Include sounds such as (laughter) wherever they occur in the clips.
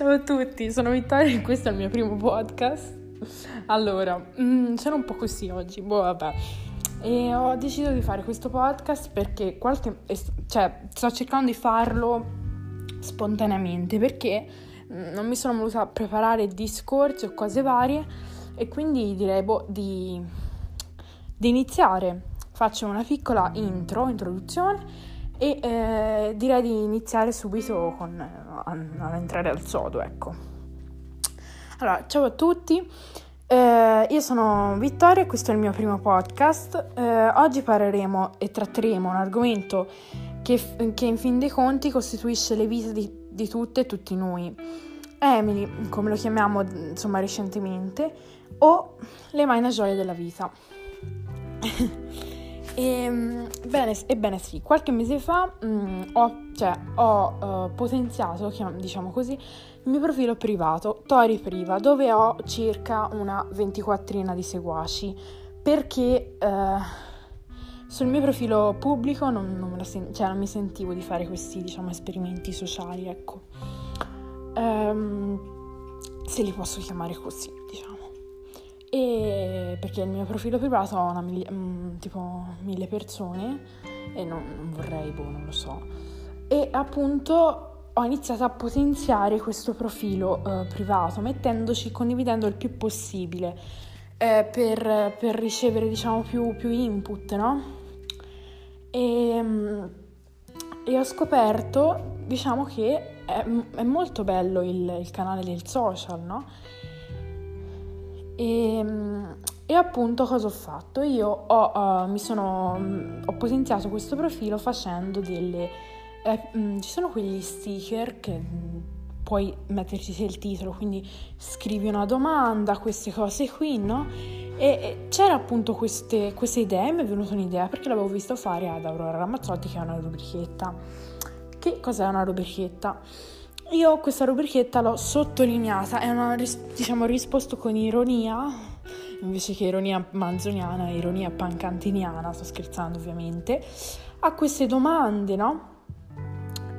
Ciao a tutti, sono Vittoria e questo è il mio primo podcast. Allora, mm, sono un po' così oggi, boh vabbè. E ho deciso di fare questo podcast perché qualche... cioè, sto cercando di farlo spontaneamente perché mm, non mi sono voluta preparare discorsi o cose varie e quindi direi boh, di, di iniziare. Faccio una piccola intro, introduzione e eh, direi di iniziare subito con, a, a, entrare al sodo, ecco. Allora, ciao a tutti, eh, io sono Vittoria e questo è il mio primo podcast. Eh, oggi parleremo e tratteremo un argomento che, che, in fin dei conti costituisce le vite di, di tutte e tutti noi. Emily, come lo chiamiamo insomma recentemente, o le mai una gioia della vita. (laughs) E, ehm, bene, ebbene sì, qualche mese fa mh, mm, ho, cioè, ho uh, potenziato, diciamo così, il mio profilo privato, Tori Priva, dove ho circa una ventiquattrina di seguaci, perché uh, sul mio profilo pubblico non, non, sen- cioè, non, mi sentivo di fare questi, diciamo, esperimenti sociali, ecco. Um, se li posso chiamare così. E perché il mio profilo privato ha una miglia, mm, tipo mille persone e non, non vorrei, boh, non lo so. E appunto ho iniziato a potenziare questo profilo eh, privato mettendoci, condividendo il più possibile eh, per, per, ricevere diciamo più, più input, no? E, mm, e, ho scoperto diciamo che è, è molto bello il, il canale del social, no? E, ehm, e appunto cosa ho fatto? Io ho, uh, sono, um, ho potenziato questo profilo facendo delle... Eh, um, ci sono quegli sticker che um, puoi metterci il titolo, quindi scrivi una domanda, queste cose qui, no? E c'era appunto queste, queste idee, mi è venuta un'idea perché l'avevo visto fare ad Aurora Ramazzotti che è una rubrichetta. Che cos'è una rubrichetta? Io questa rubrichetta l'ho sottolineata, è una, diciamo, risposto con ironia, invece che ironia manzoniana, ironia pancantiniana, sto scherzando ovviamente, a queste domande, no?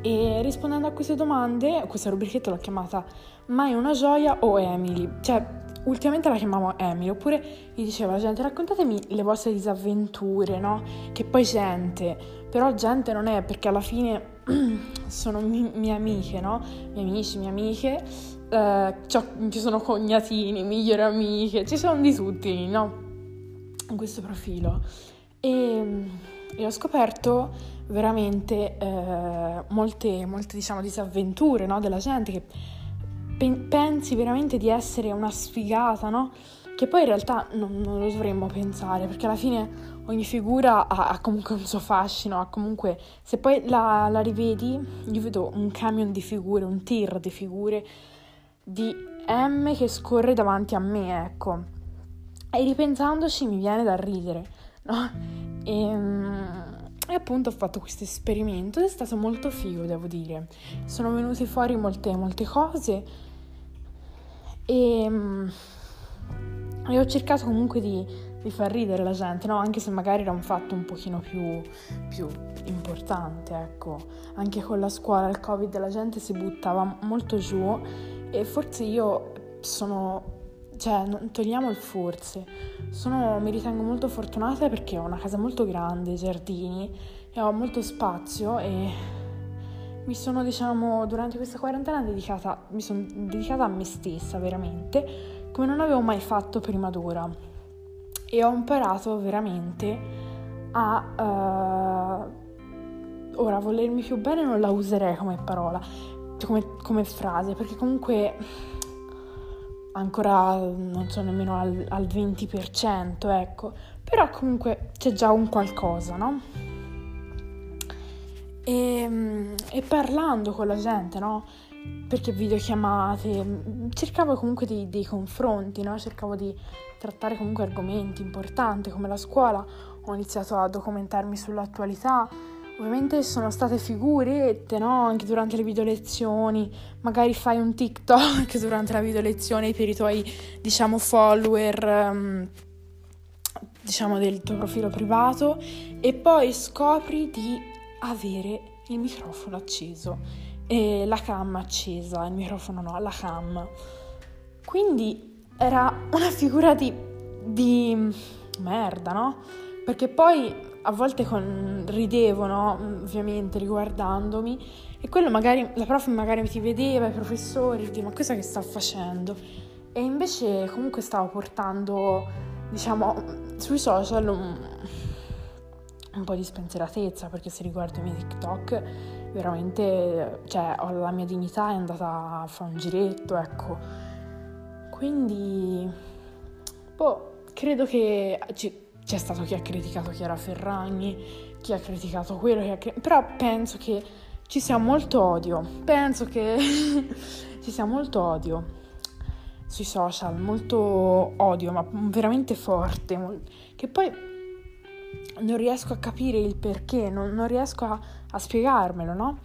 E rispondendo a queste domande, questa rubrichetta l'ho chiamata Mai una gioia o Emily? Cioè, ultimamente la chiamavo Emily, oppure gli diceva gente raccontatemi le vostre disavventure, no? Che poi gente, però gente non è perché alla fine (clears throat) sono mi- mie amiche, no? Miei amici, mie amiche, eh, ci sono cognatini, migliori amiche, ci sono di tutti, no? In questo profilo. E, e ho scoperto veramente eh, molte, molte, diciamo, disavventure, no? Della gente che pe- pensi veramente di essere una sfigata, no? Che poi in realtà non, non lo dovremmo pensare, perché alla fine ogni figura ha, ha, comunque un suo fascino, ha comunque, se poi la, la, rivedi, io vedo un camion di figure, un tir di figure di M che scorre davanti a me, ecco. E ripensandoci mi viene da ridere, no? E, ehm, e appunto ho fatto questo esperimento è stato molto figo, devo dire. Sono venute fuori molte, molte cose e, ehm, e ho cercato comunque di di far ridere la gente, no? Anche se magari era un fatto un pochino più, più importante, ecco. Anche con la scuola, il Covid, la gente si buttava molto giù e forse io sono cioè, togliamo il forse. Sono, mi ritengo molto fortunata perché ho una casa molto grande, giardini e ho molto spazio e mi sono, diciamo, durante questa quarantena dedicata, mi sono dedicata a me stessa veramente, come non avevo mai fatto prima d'ora e ho imparato veramente a... Uh, ora, volermi più bene non la userei come parola, come, come frase, perché comunque ancora non so nemmeno al, al 20%, ecco, però comunque c'è già un qualcosa, no? E, e parlando con la gente, no? Perché videochiamate, cercavo comunque dei, dei confronti, no? cercavo di trattare comunque argomenti importanti come la scuola, ho iniziato a documentarmi sull'attualità, ovviamente sono state figurette, no? anche durante le video lezioni, magari fai un TikTok (laughs) durante la video lezione per i tuoi, diciamo, follower, um, diciamo, del tuo profilo privato. E poi scopri di avere il microfono acceso e la cam accesa, il microfono no, la cam. Quindi era una figura di, di merda, no? Perché poi a volte con, ridevo, no? Ovviamente riguardandomi e quello magari, la prof magari ti vedeva, i professori, ti ma cosa che sta facendo? E invece comunque stavo portando, diciamo, sui social un, un po' di spensieratezza perché se riguardo i miei TikTok veramente, cioè, la mia dignità è andata a fare un giretto, ecco. Quindi, boh, credo che c'è stato chi ha criticato Chiara Ferragni, chi ha criticato quello, chi ha cri- però penso che ci sia molto odio, penso che (laughs) ci sia molto odio sui social, molto odio, ma veramente forte, che poi non riesco a capire il perché, non, non riesco a, a, spiegarmelo, no?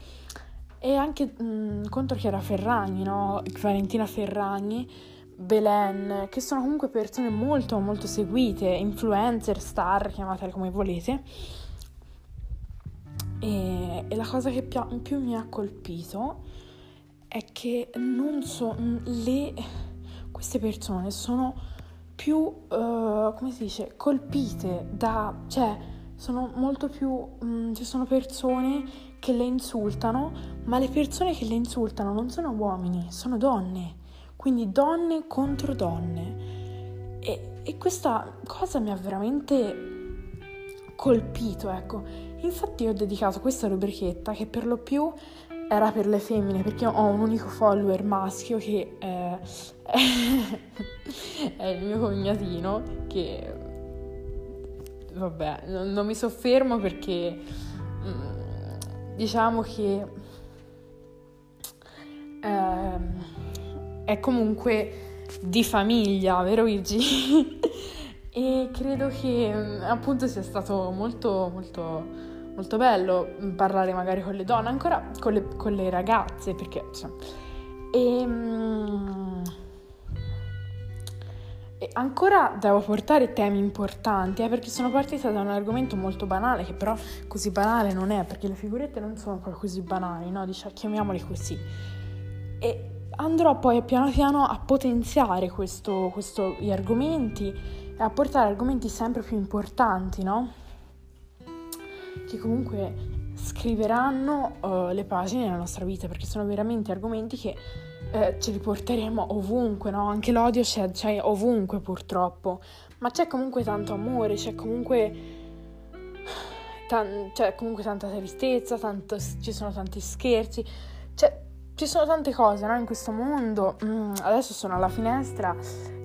E anche mh, contro Chiara Ferragni, no? Valentina Ferragni, Belen, che sono comunque persone molto molto seguite, influencer, star, chiamatele come volete. E, e la cosa che più, più mi ha colpito è che non so, le, queste persone sono più, uh, come si dice, colpite da, cioè, sono molto più, um, ci sono persone che le insultano, ma le persone che le insultano non sono uomini, sono donne, quindi donne contro donne. E, e questa cosa mi ha veramente colpito, ecco. Infatti ho dedicato questa rubrichetta che per lo più era per le femmine perché ho un unico follower maschio che è, (laughs) è il mio cognatino che vabbè non, non mi soffermo perché mm, diciamo che eh, è comunque di famiglia vero Luigi? (laughs) e credo che mm, appunto sia stato molto molto molto bello parlare magari con le donne, ancora con le, con le ragazze, perché insomma, e, um, e, ancora devo portare temi importanti, eh, perché sono partita da un argomento molto banale, che però così banale non è, perché le figurette non sono così banali, no? Diciamo, chiamiamole così. E andrò poi piano piano a potenziare questo, questo, gli argomenti e a portare argomenti sempre più importanti, no? Che comunque scriveranno uh, le pagine della nostra vita perché sono veramente argomenti che eh, ce li porteremo ovunque, no? Anche l'odio c'è, c'è ovunque purtroppo, ma c'è comunque tanto amore, c'è comunque, c'è comunque tanta tristezza, tanto, ci sono tanti scherzi, cioè, ci sono tante cose no? in questo mondo. Mm, adesso sono alla finestra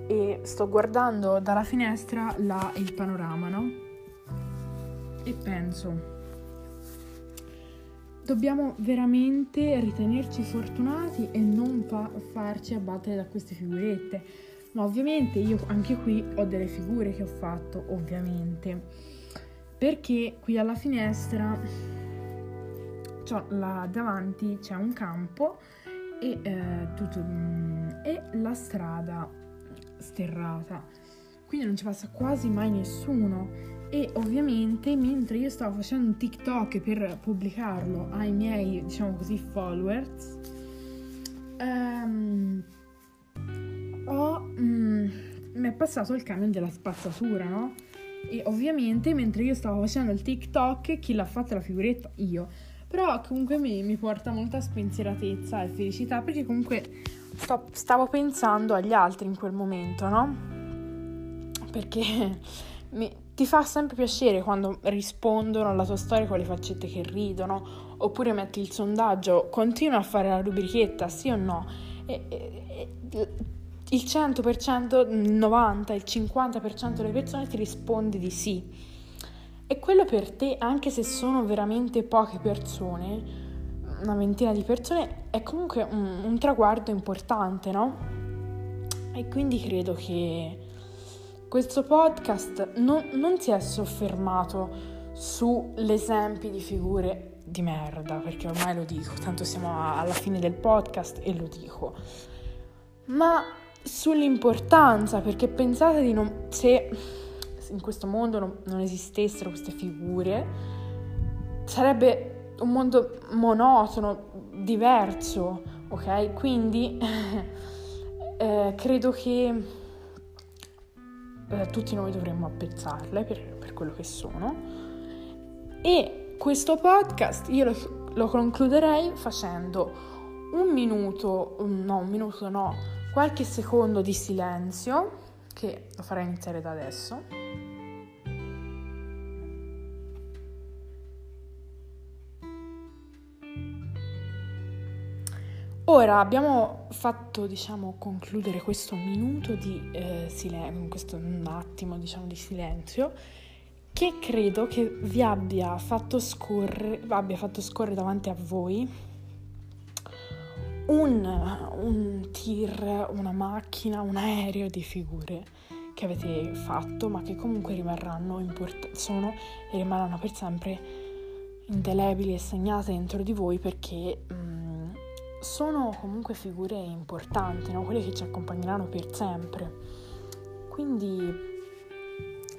e sto guardando dalla finestra là il panorama, no? e penso dobbiamo veramente ritenerci fortunati e non fa- farci abbattere da queste figurette. Ma ovviamente io anche qui ho delle figure che ho fatto, ovviamente. Perché qui alla finestra là davanti c'è un campo e, eh, tutto, mm, e la strada sterrata. Quindi non ci passa quasi mai nessuno e ovviamente mentre io stavo facendo un TikTok per pubblicarlo ai miei, diciamo così, followers, um, ho, mm, mi è passato il camion della spazzatura, no? E ovviamente mentre io stavo facendo il TikTok, chi l'ha fatta la figuretta? Io. Però comunque mi, mi porta molta spensieratezza e felicità perché comunque sto, stavo pensando agli altri in quel momento, no? Perché (laughs) mi, ti fa sempre piacere quando rispondono alla tua storia con le faccette che ridono, oppure metti il sondaggio, continua a fare la rubrichetta, sì o no? E, e, e, il 100%, il 90%, il 50% delle persone ti risponde di sì. E quello per te, anche se sono veramente poche persone, una ventina di persone, è comunque un, un traguardo importante, no? E quindi credo che questo podcast non, non si è soffermato sugli esempi di figure di merda, perché ormai lo dico, tanto siamo alla fine del podcast e lo dico, ma sull'importanza, perché pensate di non... se in questo mondo non, non esistessero queste figure, sarebbe un mondo monotono, diverso, ok? Quindi (laughs) eh, credo che eh, tutti noi dovremmo apprezzarle per, per, quello che sono. E questo podcast io lo, lo concluderei facendo un minuto, no, un minuto no, qualche secondo di silenzio, che lo farei iniziare da adesso. Ora abbiamo fatto, diciamo, concludere questo minuto di eh, silenzio, questo attimo, diciamo, di silenzio, che credo che vi abbia fatto scorrere, abbia fatto scorrere davanti a voi un, un tir, una macchina, un aereo di figure che avete fatto, ma che comunque rimarranno import- sono e rimarranno per sempre indelebili e segnate dentro di voi perché mh, mm, sono comunque figure importanti, no? quelle che ci accompagneranno per sempre. Quindi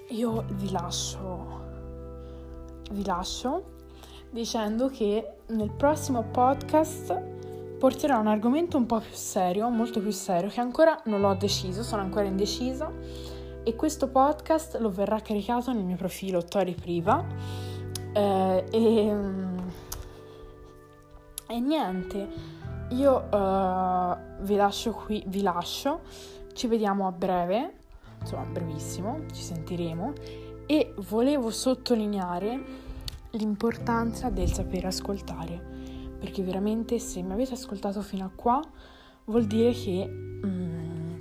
io vi lascio, vi lascio dicendo che nel prossimo podcast porterò un argomento un po' più serio, molto più serio, che ancora non l'ho deciso, sono ancora indecisa e questo podcast lo verrà caricato nel mio profilo Tori Priva eh, e, e niente io uh, vi lascio qui, vi lascio, ci vediamo a breve, insomma brevissimo, ci sentiremo. E volevo sottolineare l'importanza del sapere ascoltare, perché veramente se mi avete ascoltato fino a qua vuol dire che mm,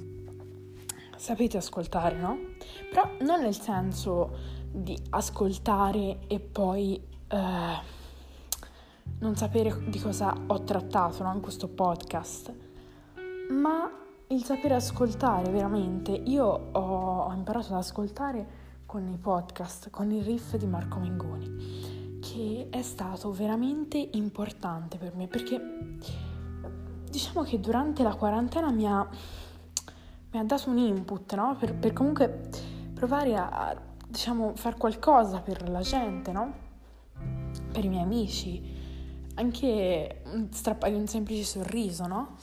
sapete ascoltare, no? Però non nel senso di ascoltare e poi... Uh, non sapere di cosa ho trattato no? in questo podcast, ma il sapere ascoltare veramente. Io ho, ho, imparato ad ascoltare con i podcast, con il riff di Marco Mengoni, che è stato veramente importante per me perché diciamo che durante la quarantena mi ha, mi ha dato un input no? per, per, comunque provare a, diciamo, fare qualcosa per la gente, no? per i miei amici anche strappare un semplice sorriso, no?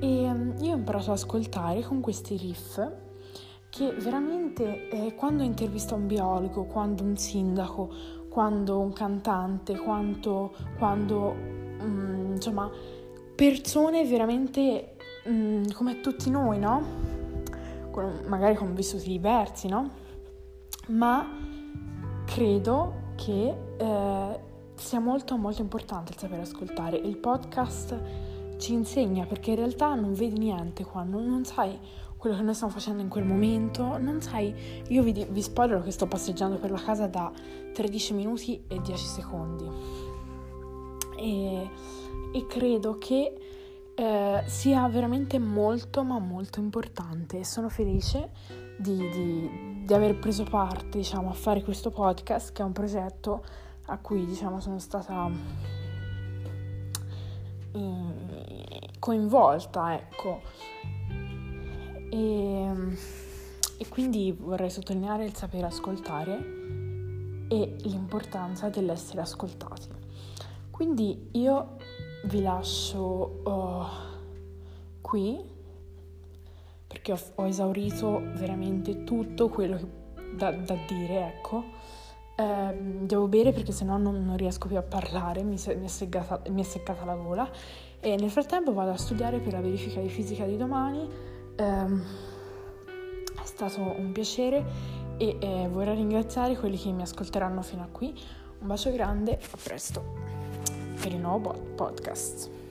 E mm, io ho imparato ad ascoltare con questi riff che veramente eh, quando intervisto un biologo, quando un sindaco, quando un cantante, quanto, quando mm, insomma persone veramente mm, come tutti noi, no? Con, magari con vissuti diversi, no? Ma credo che eh, sia molto molto importante il sapere ascoltare. Il podcast ci insegna perché in realtà non vedi niente qua, non, non sai quello che noi stiamo facendo in quel momento, non sai, io vi, vi spoilerò che sto passeggiando per la casa da 13 minuti e 10 secondi e, e credo che eh, sia veramente molto ma molto importante e sono felice di, di, di aver preso parte diciamo a fare questo podcast che è un progetto a cui diciamo sono stata eh, coinvolta, ecco. E, e quindi vorrei sottolineare il sapere ascoltare e l'importanza dell'essere ascoltati. Quindi io vi lascio uh, qui perché ho, ho, esaurito veramente tutto quello che, da, da dire, ecco eh, devo bere perché sennò non, non riesco più a parlare, mi, se, mi, è seccata, mi, è seccata, la gola e nel frattempo vado a studiare per la verifica di fisica di domani. Eh, è stato un piacere e eh, vorrei ringraziare quelli che mi ascolteranno fino a qui. Un bacio grande, a presto per il nuovo podcast.